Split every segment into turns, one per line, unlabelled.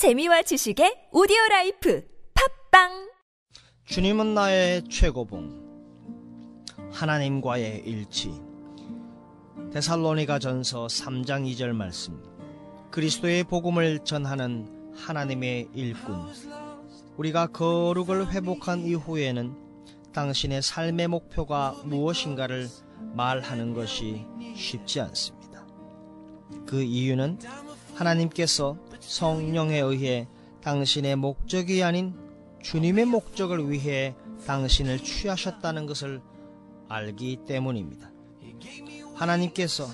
재미와 지식의 오디오 라이프 팟빵!
주님은 나의 최고봉 하나님과의 일치. 데살로니가 전서 3장 2절 말씀. 그리스도의 복음을 전하는 하나님의 일꾼. 우리가 거룩을 회복한 이후에는 당신의 삶의 목표가 무엇인가를 말하는 것이 쉽지 않습니다. 그 이유는 하나님께서 성령에 의해 당신의 목적이 아닌 주님의 목적을 위해 당신을 취하셨다는 것을 알기 때문입니다. 하나님께서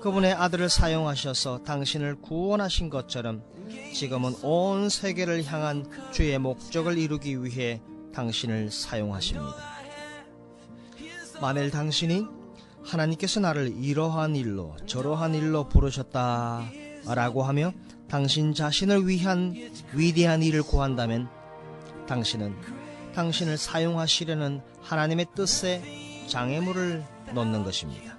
그분의 아들을 사용하셔서 당신을 구원하신 것처럼 지금은 온 세계를 향한 주의 목적을 이루기 위해 당신을 사용하십니다. 만일 당신이 하나님께서 나를 이러한 일로 저러한 일로 부르셨다 라고 하며 당신 자신을 위한 위대한 일을 구한다면 당신은 당신을 사용하시려는 하나님의 뜻에 장애물을 놓는 것입니다.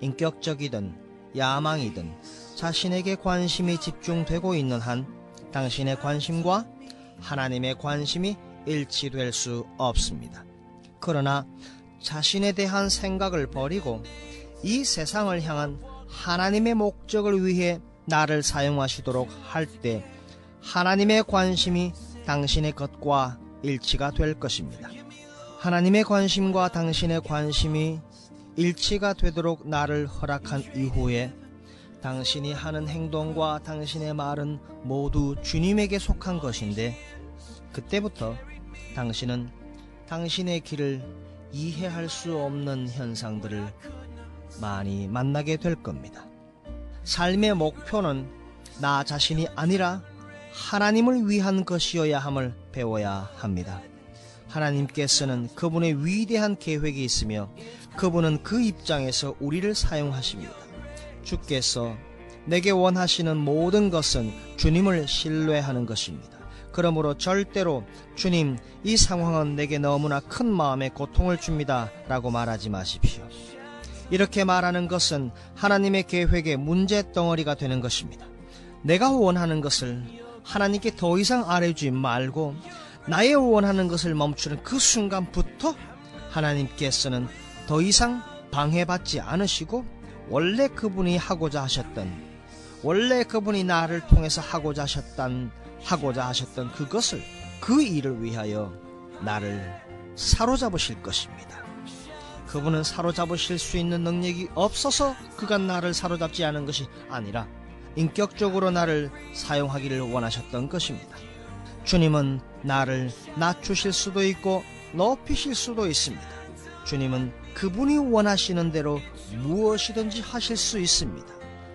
인격적이든 야망이든 자신에게 관심이 집중되고 있는 한 당신의 관심과 하나님의 관심이 일치될 수 없습니다. 그러나 자신에 대한 생각을 버리고 이 세상을 향한 하나님의 목적을 위해 나를 사용하시도록 할 때 하나님의 관심이 당신의 것과 일치가 될 것입니다. 하나님의 관심과 당신의 관심이 일치가 되도록 나를 허락한 이후에 당신이 하는 행동과 당신의 말은 모두 주님에게 속한 것인데 그때부터 당신은 당신의 길을 이해할 수 없는 현상들을 많이 만나게 될 겁니다. 삶의 목표는 나 자신이 아니라 하나님을 위한 것이어야 함을 배워야 합니다. 하나님께서는 그분의 위대한 계획이 있으며 그분은 그 입장에서 우리를 사용하십니다. 주께서 내게 원하시는 모든 것은 주님을 신뢰하는 것입니다. 그러므로 절대로 주님, 이 상황은 내게 너무나 큰 마음의 고통을 줍니다. 라고 말하지 마십시오. 이렇게 말하는 것은 하나님의 계획의 문제 덩어리가 되는 것입니다. 내가 원하는 것을 하나님께 더 이상 아뢰지 말고 나의 원하는 것을 멈추는 그 순간부터 하나님께서는 더 이상 방해받지 않으시고 원래 그분이 하고자 하셨던 원래 그분이 나를 통해서 하고자 하셨던 하고자 하셨던 그것을 그 일을 위하여 나를 사로잡으실 것입니다. 그분은 사로잡으실 수 있는 능력이 없어서 그가 나를 사로잡지 않은 것이 아니라 인격적으로 나를 사용하기를 원하셨던 것입니다. 주님은 나를 낮추실 수도 있고 높이실 수도 있습니다. 주님은 그분이 원하시는 대로 무엇이든지 하실 수 있습니다.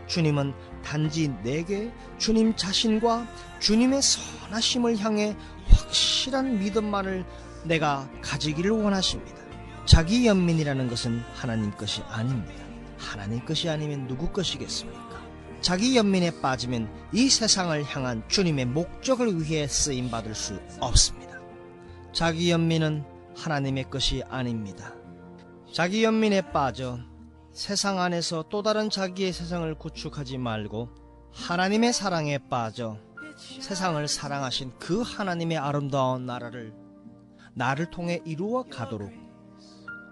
주님은 단지 내게 주님 자신과 주님의 선하심을 향해 확실한 믿음만을 내가 가지기를 원하십니다. 자기 연민이라는 것은 하나님 것이 아닙니다. 하나님 것이 아니면 누구 것이겠습니까? 자기 연민에 빠지면 이 세상을 향한 주님의 목적을 위해 쓰임 받을 수 없습니다. 자기 연민은 하나님의 것이 아닙니다. 자기 연민에 빠져 세상 안에서 또 다른 자기의 세상을 구축하지 말고 하나님의 사랑에 빠져 세상을 사랑하신 그 하나님의 아름다운 나라를 나를 통해 이루어 가도록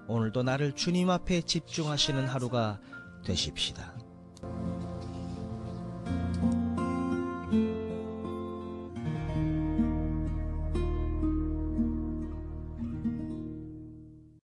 오늘도 나를 주님 앞에 집중하시는 하루가 되십시다.